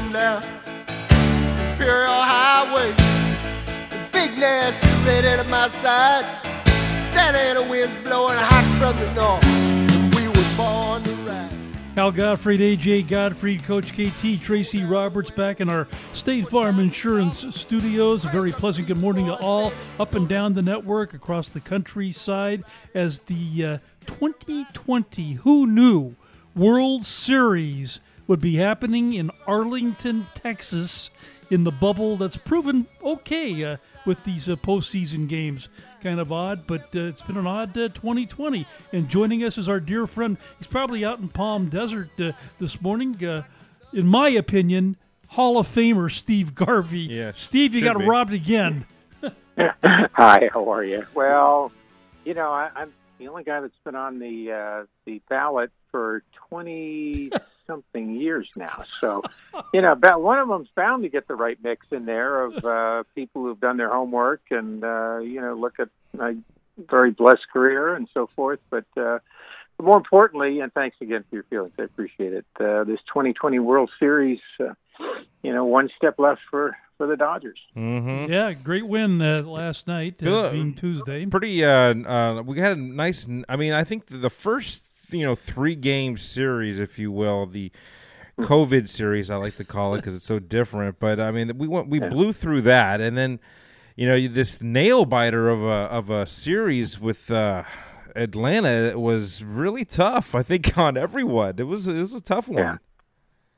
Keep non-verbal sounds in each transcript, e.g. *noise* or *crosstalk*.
moving now. Imperial Highway, the big nasty my side. Santa winds blowing hot from the north. We were born to ride. Al Gottfried, AJ Gottfried, Coach KT, Tracy Roberts back in our State Farm Insurance studios. A very pleasant good morning to all up and down the network across the countryside as the uh, 2020 Who Knew World Series would be happening in Arlington, Texas in the bubble that's proven okay uh, with these uh, postseason games. Kind of odd, but uh, it's been an odd uh, 2020. And joining us is our dear friend. He's probably out in Palm Desert uh, this morning. Uh, in my opinion, Hall of Famer Steve Garvey. Yeah, Steve, you got be. robbed again. *laughs* Hi, how are you? Well, you know, I, I'm the only guy that's been on the uh, the ballot for twenty something years now. So, *laughs* you know, about one of them's bound to get the right mix in there of *laughs* uh, people who've done their homework and uh, you know look at my very blessed career and so forth. But uh, more importantly, and thanks again for your feelings, I appreciate it. Uh, this 2020 World Series, uh, you know, one step left for for the Dodgers. Mm-hmm. Yeah, great win uh, last night, uh, being Tuesday. Pretty. Uh, uh, we had a nice. I mean, I think the first you know three game series, if you will, the COVID series I like to call it because it's so different. But I mean, we went we blew through that, and then you know this nail biter of a of a series with. Uh, Atlanta was really tough. I think on everyone, it was it was a tough one. Yeah.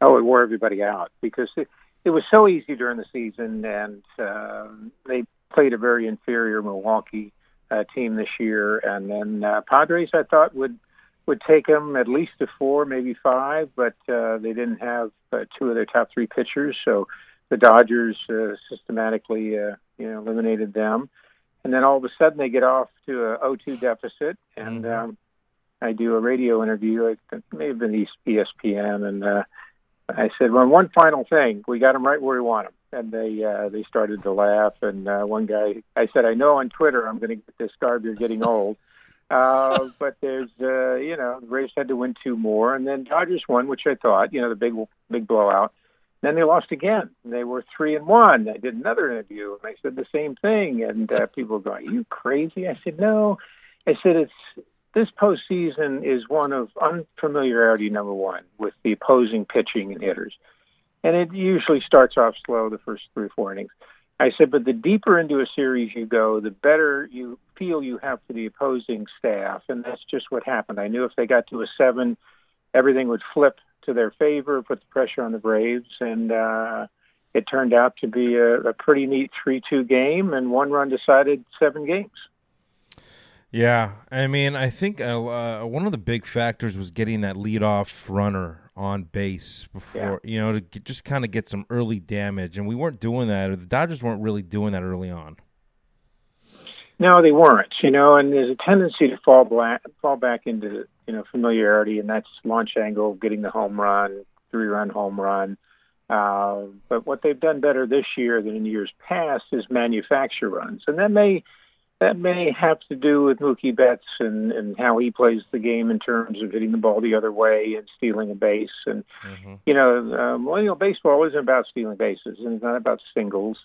Oh, it wore everybody out because it, it was so easy during the season, and um they played a very inferior Milwaukee uh, team this year. And then uh, Padres, I thought would would take them at least to four, maybe five, but uh, they didn't have uh, two of their top three pitchers, so the Dodgers uh, systematically, uh, you know, eliminated them. And then all of a sudden, they get off to a 0-2 deficit, and um, I do a radio interview. It may have been ESPN, and uh, I said, "Well, one final thing, we got them right where we want them." And they uh, they started to laugh. And uh, one guy, I said, "I know on Twitter I'm going to get this Garv. You're getting old." Uh, but there's, uh, you know, the Braves had to win two more, and then Dodgers won, which I thought, you know, the big big blowout. Then they lost again. They were three and one. I did another interview, and I said the same thing. And uh, people going, "Are you crazy?" I said, "No." I said it's this postseason is one of unfamiliarity number one with the opposing pitching and hitters, and it usually starts off slow the first three or four innings. I said, but the deeper into a series you go, the better you feel you have for the opposing staff, and that's just what happened. I knew if they got to a seven, everything would flip to their favor, put the pressure on the Braves, and uh, it turned out to be a, a pretty neat three-two game, and one run decided seven games. Yeah, I mean, I think uh, uh, one of the big factors was getting that leadoff runner on base before, you know, to get, just kind of get some early damage, and we weren't doing that. Or the Dodgers weren't really doing that early on. No, they weren't. You know, and there's a tendency to fall back, fall back into you know familiarity, and that's launch angle, getting the home run, three-run home run. Uh, but what they've done better this year than in years past is manufacture runs, and that may that may have to do with Mookie Betts and, and how he plays the game in terms of hitting the ball the other way and stealing a base. And you know, uh, millennial baseball isn't about stealing bases, and it's not about singles.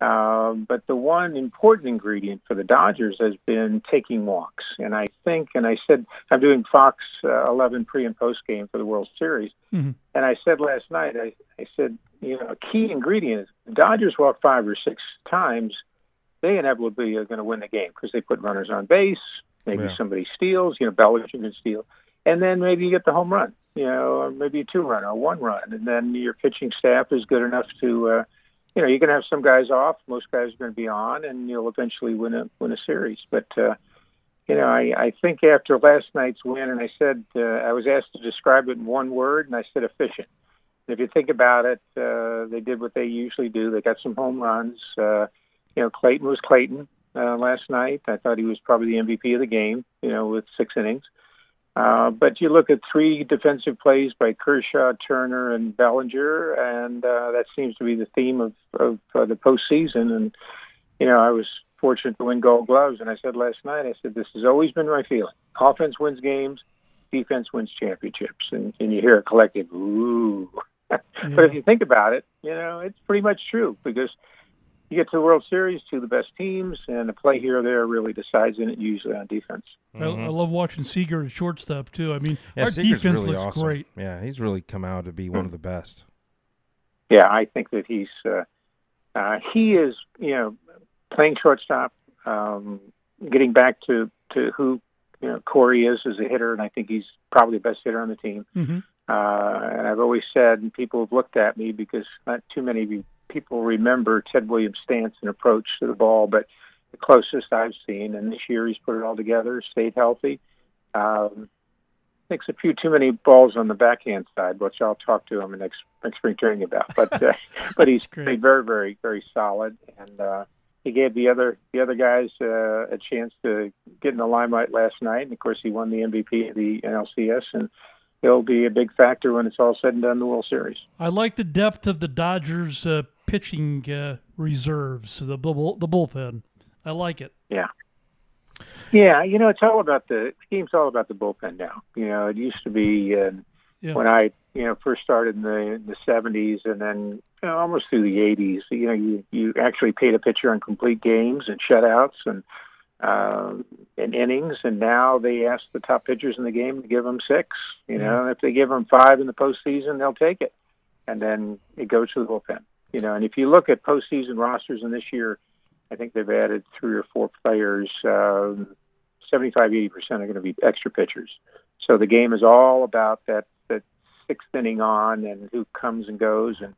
Um, but the one important ingredient for the Dodgers has been taking walks. And I think, and I said, I'm doing Fox uh, 11 pre and post game for the World Series. Mhm. And I said last night, I, I said, you know, a key ingredient is the Dodgers walk five or six times, they inevitably are going to win the game because they put runners on base. Maybe Yeah. somebody steals, you know, Bellinger can steal. And then maybe you get the home run, you know, or maybe a two run or one run. And then your pitching staff is good enough to, uh, you know, you're going to have some guys off. Most guys are going to be on, and you'll eventually win a win a series. But uh, you know, I, I think after last night's win, and I said uh, I was asked to describe it in one word, and I said efficient. And if you think about it, uh, they did what they usually do. They got some home runs. Uh, you know, Clayton was Clayton uh, last night. I thought he was probably the MVP of the game. You know, with six innings. Uh, but you look at three defensive plays by Kershaw, Turner, and Bellinger, and uh, that seems to be the theme of, of uh, the postseason. And you know, I was fortunate to win Gold Gloves, and I said last night, I said this has always been my feeling: offense wins games, defense wins championships. And, and you hear a collective ooh. *laughs* but if you think about it, you know, it's pretty much true because you get to the World Series, two of the best teams, and a play here or there really decides in it, usually on defense. I, I love watching Seager at shortstop too. I mean, Yeah, our Seager's defense really looks awesome. great. Yeah, he's really come out to be one of the best. Yeah, I think that he's uh, uh, he is you know playing shortstop, um, getting back to to who you know Corey is as a hitter, and I think he's probably the best hitter on the team. hmm Uh, and I've always said, and people have looked at me because not too many of you people remember Ted Williams' stance and approach to the ball, but the closest I've seen, and this year he's put it all together, stayed healthy. Um, makes a few too many balls on the backhand side, which I'll talk to him in next next spring training about. But uh, *laughs* but *laughs* he's very very very solid, and uh, he gave the other the other guys uh, a chance to get in the limelight last night. And of course, he won the MVP of the NLCS, and he'll be a big factor when it's all said and done in the World Series. I like the depth of the Dodgers uh, pitching uh, reserves, the bull, the bullpen. I like it. Yeah. Yeah, you know, it's all about the, game's all about the bullpen now. You know, it used to be uh, Yeah. when I, you know, first started in the in the 70s and then you know, almost through the 80s. You know, you you actually paid a pitcher on complete games and shutouts and um, and innings, and now they ask the top pitchers in the game to give them six. You know, if they give them five in the postseason, they'll take it, and then it goes to the bullpen. You know, and if you look at postseason rosters, and this year, I think they've added three or four players. Um, 75, 80 percent are going to be extra pitchers. So the game is all about that that sixth inning on and who comes and goes. And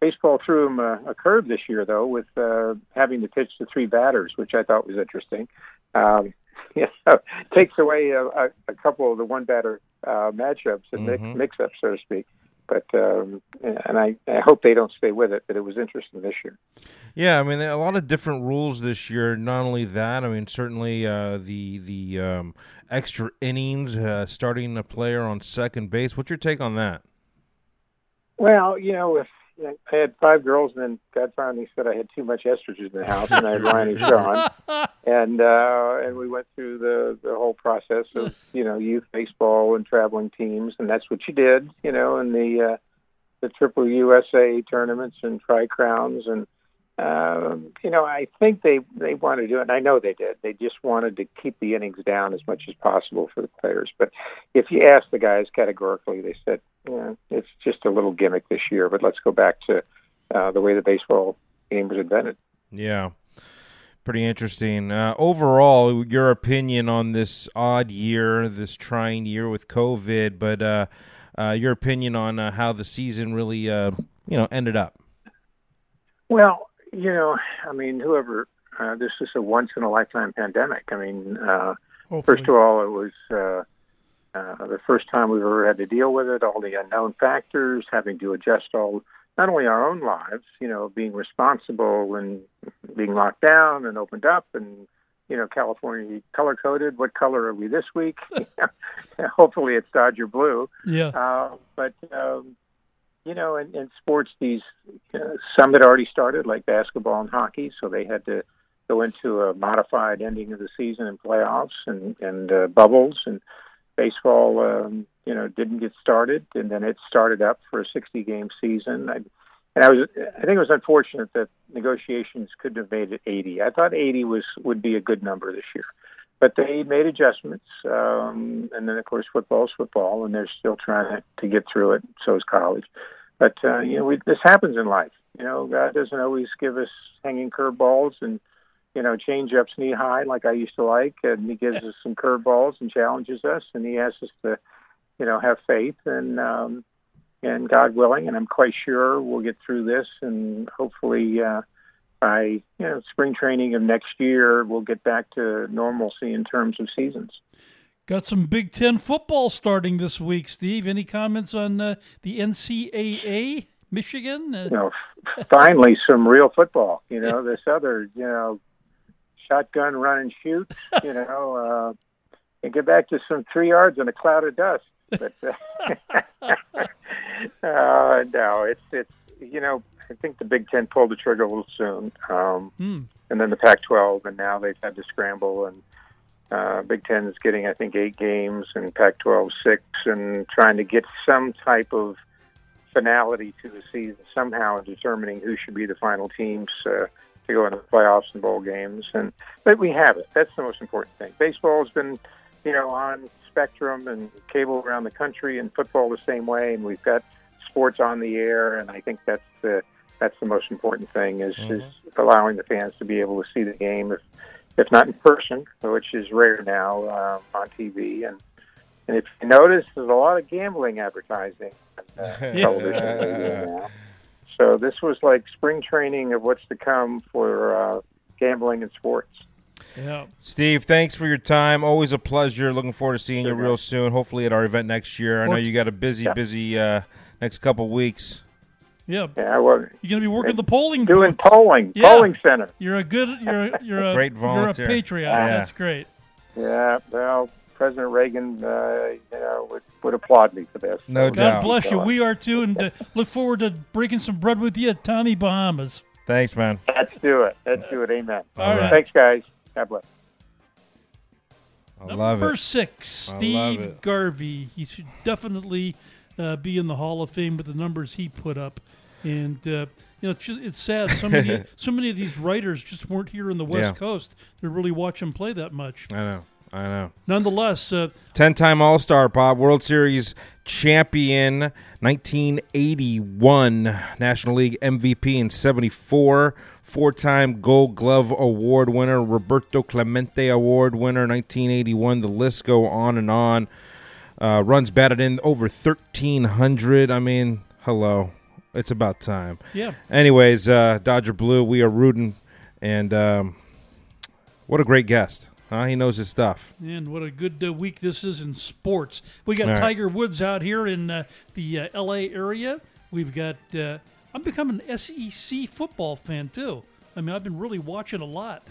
baseball threw him a, a curve this year, though, with uh, having to pitch to three batters, which I thought was interesting. Um, *laughs* you know, takes away a, a, a couple of the one batter uh, matchups and mix, Mhm. mix ups, so to speak. But um, and I, I hope they don't stay with it. But it was interesting this year. Yeah, I mean a lot of different rules this year. Not only that, I mean certainly uh, the the um, extra innings, uh, starting a player on second base. What's your take on that? Well, you know, if I had five girls, and then God finally said I had too much estrogen in the house, and I had Ryan and Sean, *laughs* and uh, and we went through the the whole process of you know youth baseball and traveling teams, and that's what you did, you know, in the uh, the Triple USA tournaments and Tri Crowns, and um, you know, I think they they wanted to do it, and I know they did. They just wanted to keep the innings down as much as possible for the players. But if you ask the guys categorically, they said, yeah, it's just a little gimmick this year, but let's go back to uh, the way the baseball game was invented. Yeah, pretty interesting. Uh, overall, your opinion on this odd year, this trying year with COVID, but uh, uh, your opinion on uh, how the season really, uh, you know, ended up. Well, you know, I mean, whoever uh, this is a once in a lifetime pandemic. I mean, uh, first of all, it was uh, the first time we've ever had to deal with it. All the unknown factors, having to adjust all not only our own lives, you know, being responsible and being locked down and opened up, and you know, California color coded. What color are we this week? *laughs* *laughs* Hopefully, it's Dodger blue. yeah. Uh, but um, you know, in, in sports, these uh, some had already started, like basketball and hockey, so they had to go into a modified ending of the season and playoffs and and uh, bubbles. And baseball, um, you know, didn't get started, and then it started up for a 60-game season. I, and I was, I think it was unfortunate that negotiations couldn't have made it 80. I thought 80 was would be a good number this year but they made adjustments. Um, and then, of course, football's football, and they're still trying to, to get through it. So is college. But uh, you know, we, this happens in life. You know, God doesn't always give us hanging curveballs and you know change ups knee high like I used to like, and He gives us some curveballs and challenges us, and He asks us to you know have faith and um, and God willing, and I'm quite sure we'll get through this, and hopefully. Uh, by you know spring training of next year, we'll get back to normalcy in terms of seasons. Got some Big Ten football starting this week, Steve. Any comments on uh, the NCAA? Michigan? Uh, You know, *laughs* finally some real football. You know, this other you know shotgun run and shoot. You know, *laughs* uh, and get back to some three yards in a cloud of dust. But uh, *laughs* uh, no, it's it's you know I think the Big Ten pulled the trigger a little soon. Um, hmm. and then the Pac-12, and now they've had to scramble. And uh, Big Ten is getting, I think, eight games, and Pac-12 six, and trying to get some type of finality to the season somehow in determining who should be the final teams uh, to go into the playoffs and bowl games. And but we have it. That's the most important thing. Baseball has been, you know, on spectrum and cable around the country, and football the same way. And we've got sports on the air, and I think that's the that's the most important thing is, mm-hmm. is allowing the fans to be able to see the game if if not in person, which is rare now uh, on TV. And and if you notice, there's a lot of gambling advertising on uh, *laughs* television now. So this was like spring training of what's to come for uh, gambling and sports. Yeah. Steve, thanks for your time. Always a pleasure. Looking forward to seeing you real soon. Hopefully at our event next year. I know you got a busy, yeah. busy uh, next couple weeks. Yeah. Yeah. Well, you're going to be working the polling. Doing booths. polling. Yeah. Polling center. You're a good. You're a, you're a great volunteer. You're a patriot. Yeah. That's great. Yeah. Well, President Reagan, uh, you know, would, would applaud me for this. No God doubt. God bless you. We are too, and uh, *laughs* look forward to breaking some bread with you at Tommy Bahama's. Thanks, man. Let's do it. Let's do it. Amen. All right. Thanks, guys. God bless. I love Number six, Steve Garvey. He should definitely uh, be in the Hall of Fame with the numbers he put up. And uh, you know, it's just it's sad. So many *laughs* so many of these writers just weren't here in the West yeah. Coast to really watch him play that much. I know. I know. Nonetheless, uh, ten-time All-Star, Bob, World Series champion, 1981 National League MVP in '74, four-time Gold Glove Award winner, Roberto Clemente Award winner, 1981. The list go on and on. Uh, runs batted in over 1,300. I mean, hello. It's about time. Yeah. Anyways, uh, Dodger Blue, we are rooting. And um, what a great guest. Huh? He knows his stuff. And what a good uh, week this is in sports. We got All Tiger right. Woods out here in uh, the uh, L.A. area. We've got. Uh, I'm becoming an SEC football fan too. I mean, I've been really watching a lot.